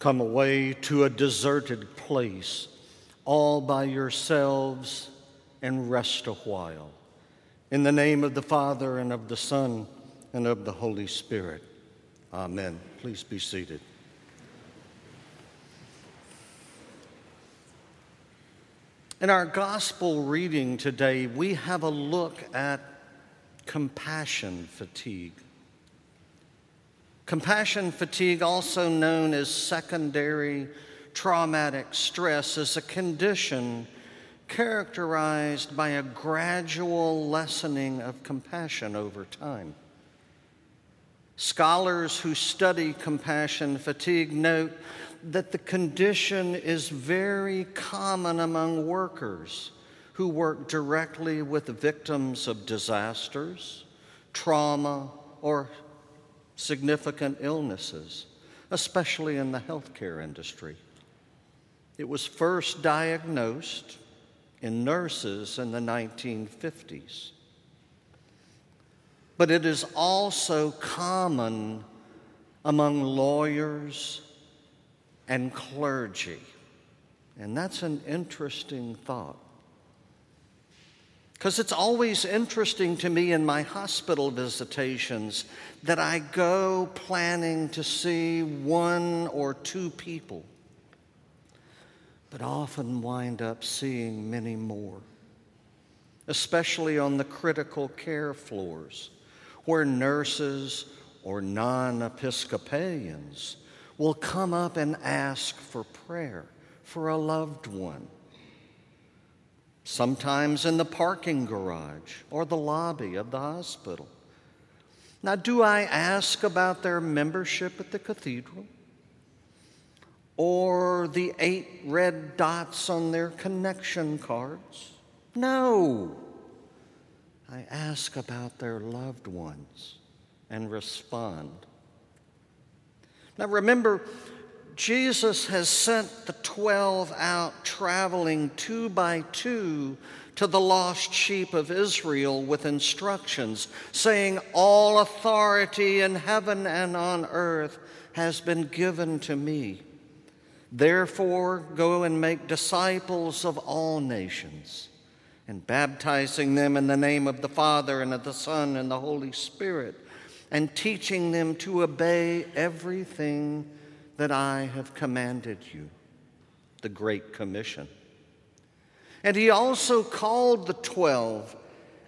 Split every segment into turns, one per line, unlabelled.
Come away to a deserted place all by yourselves and rest a while. In the name of the Father, and of the Son, and of the Holy Spirit. Amen. Please be seated. In our gospel reading today, we have a look at compassion fatigue. Compassion fatigue, also known as secondary traumatic stress, is a condition characterized by a gradual lessening of compassion over time. Scholars who study compassion fatigue note that the condition is very common among workers who work directly with victims of disasters, trauma, or significant illnesses, especially in the healthcare industry. It was first diagnosed in nurses in the 1950s. But it is also common among lawyers and clergy. And that's an interesting thought. Because it's always interesting to me in my hospital visitations that I go planning to see one or two people, but often wind up seeing many more, especially on the critical care floors where nurses or non Episcopalians will come up and ask for prayer for a loved one sometimes in the parking garage or the lobby of the hospital. Now, do I ask about their membership at the cathedral? Or the eight red dots on their connection cards? No. I ask about their loved ones and respond. Now, remember, Jesus has sent the 12 out traveling two by two to the lost sheep of Israel with instructions, saying, All authority in heaven and on earth has been given to me. Therefore, go and make disciples of all nations, and baptizing them in the name of the Father and of the Son and the Holy Spirit, and teaching them to obey everything that I have commanded you, the Great Commission. And he also called the twelve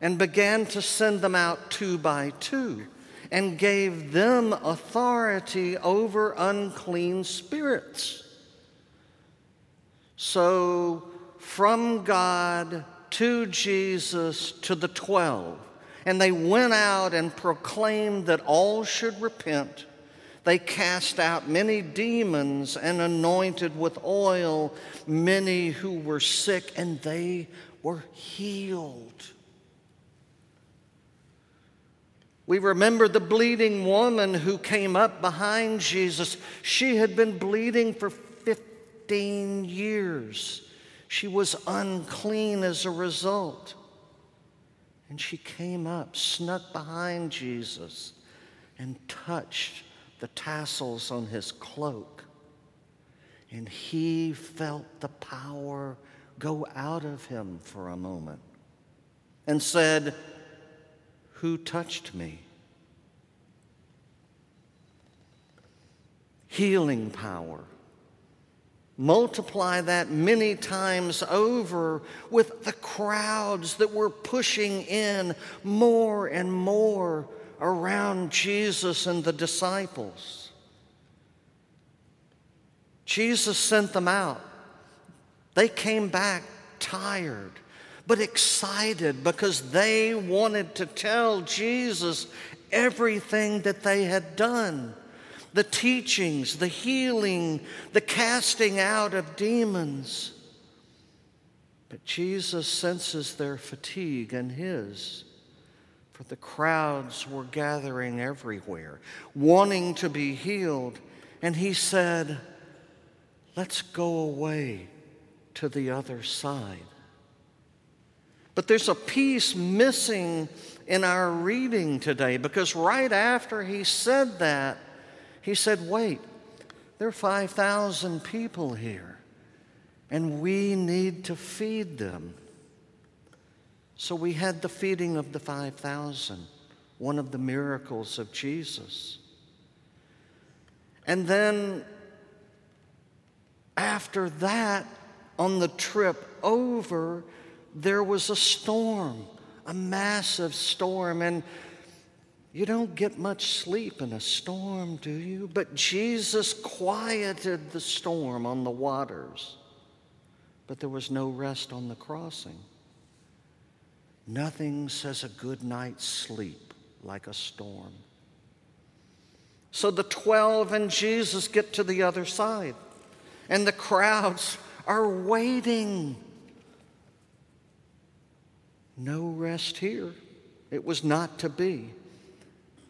and began to send them out two by two and gave them authority over unclean spirits. So, from God to Jesus to the twelve, and they went out and proclaimed that all should repent they cast out many demons and anointed with oil many who were sick, and they were healed. We remember the bleeding woman who came up behind Jesus. She had been bleeding for 15 years. She was unclean as a result. And she came up, snuck behind Jesus, and touched the tassels on his cloak, and he felt the power go out of him for a moment and said, Who touched me? Healing power. Multiply that many times over with the crowds that were pushing in more and more around Jesus and the disciples. Jesus sent them out. They came back tired, but excited because they wanted to tell Jesus everything that they had done the teachings, the healing, the casting out of demons. But Jesus senses their fatigue and his for the crowds were gathering everywhere, wanting to be healed. And he said, Let's go away to the other side. But there's a piece missing in our reading today because right after he said that, he said, Wait, There are 5,000 people here, and we need to feed them. So we had the feeding of the 5,000, one of the miracles of Jesus. And then after that, on the trip over, there was a storm, a massive storm. And you don't get much sleep in a storm, do you? But Jesus quieted the storm on the waters. But there was no rest on the crossing. Nothing says a good night's sleep like a storm. So the 12 and Jesus get to the other side, and the crowds are waiting. No rest here. It was not to be.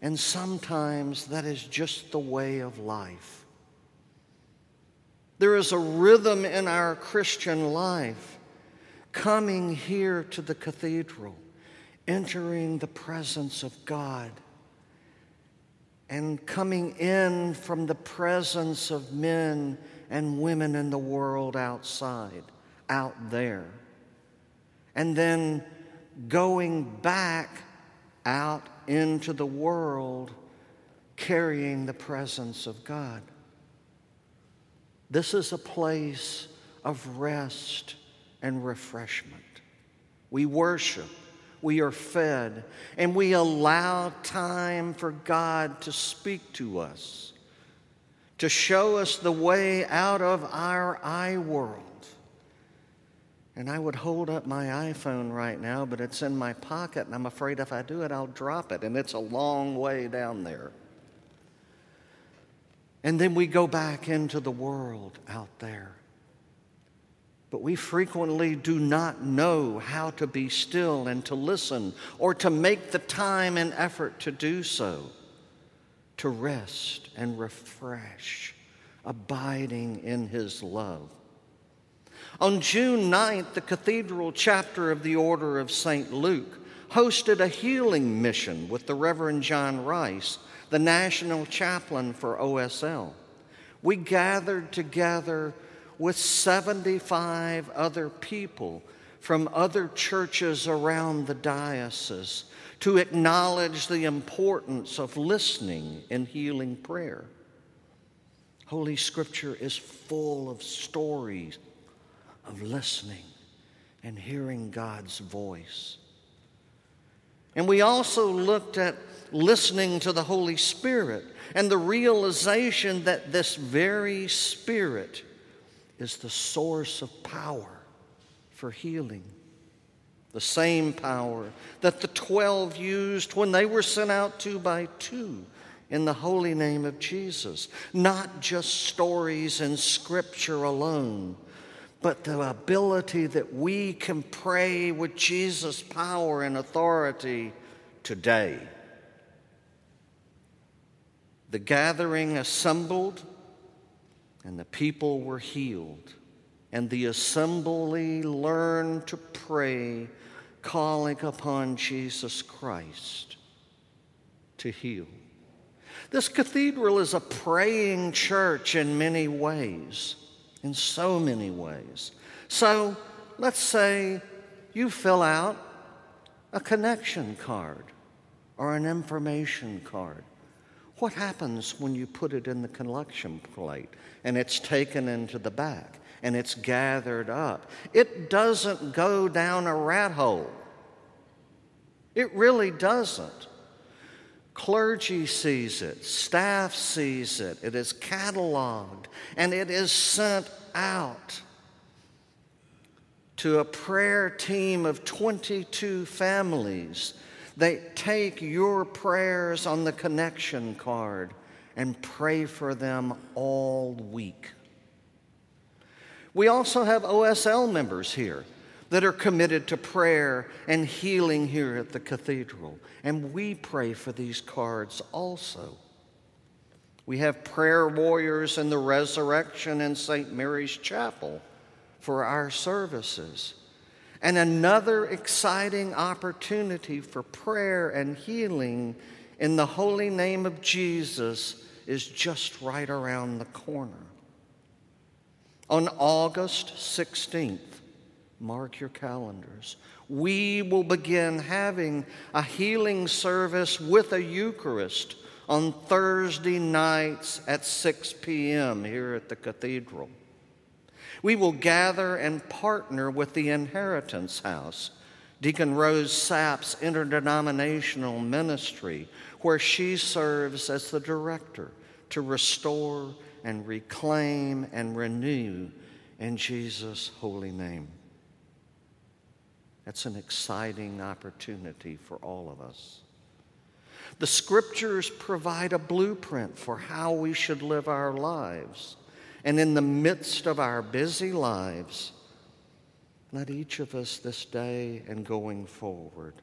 And sometimes that is just the way of life. There is a rhythm in our Christian life coming here to the cathedral, entering the presence of God, and coming in from the presence of men and women in the world outside, out there, and then going back out into the world carrying the presence of God. This is a place of rest and refreshment. We worship, we are fed, and we allow time for God to speak to us, to show us the way out of our I world. And I would hold up my iPhone right now, but it's in my pocket, and I'm afraid if I do it, I'll drop it, and it's a long way down there. And then we go back into the world out there. But we frequently do not know how to be still and to listen or to make the time and effort to do so, to rest and refresh, abiding in His love. On June 9th, the Cathedral chapter of the Order of St. Luke hosted a healing mission with the Reverend John Rice, the national chaplain for OSL. We gathered together with 75 other people from other churches around the diocese to acknowledge the importance of listening in healing prayer. Holy Scripture is full of stories of listening and hearing God's voice. And we also looked at listening to the Holy Spirit and the realization that this very Spirit is the source of power for healing. The same power that the 12 used when they were sent out two by two in the holy name of Jesus. Not just stories and Scripture alone, but the ability that we can pray with Jesus' power and authority today. The gathering assembled, and the people were healed, and the assembly learned to pray, calling upon Jesus Christ to heal. This cathedral is a praying church in many ways in so many ways. So let's say you fill out a connection card or an information card. What happens when you put it in the collection plate and it's taken into the back and it's gathered up? It doesn't go down a rat hole. It really doesn't. Clergy sees it, staff sees it, it is cataloged, and it is sent out to a prayer team of 22 families. They take your prayers on the connection card and pray for them all week. We also have OSL members here that are committed to prayer and healing here at the cathedral. And we pray for these cards also. We have prayer warriors in the resurrection in St. Mary's Chapel for our services. And another exciting opportunity for prayer and healing in the holy name of Jesus is just right around the corner. On August 16th, mark your calendars, we will begin having a healing service with a Eucharist on Thursday nights at 6 p.m. here at the cathedral. We will gather and partner with the Inheritance House, Deacon Rose Sapp's interdenominational ministry, where she serves as the director to restore and reclaim and renew in Jesus' holy name. That's an exciting opportunity for all of us. The scriptures provide a blueprint for how we should live our lives. And in the midst of our busy lives, let each of us this day and going forward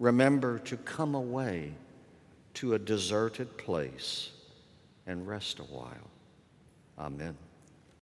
remember to come away to a deserted place and rest a while. Amen.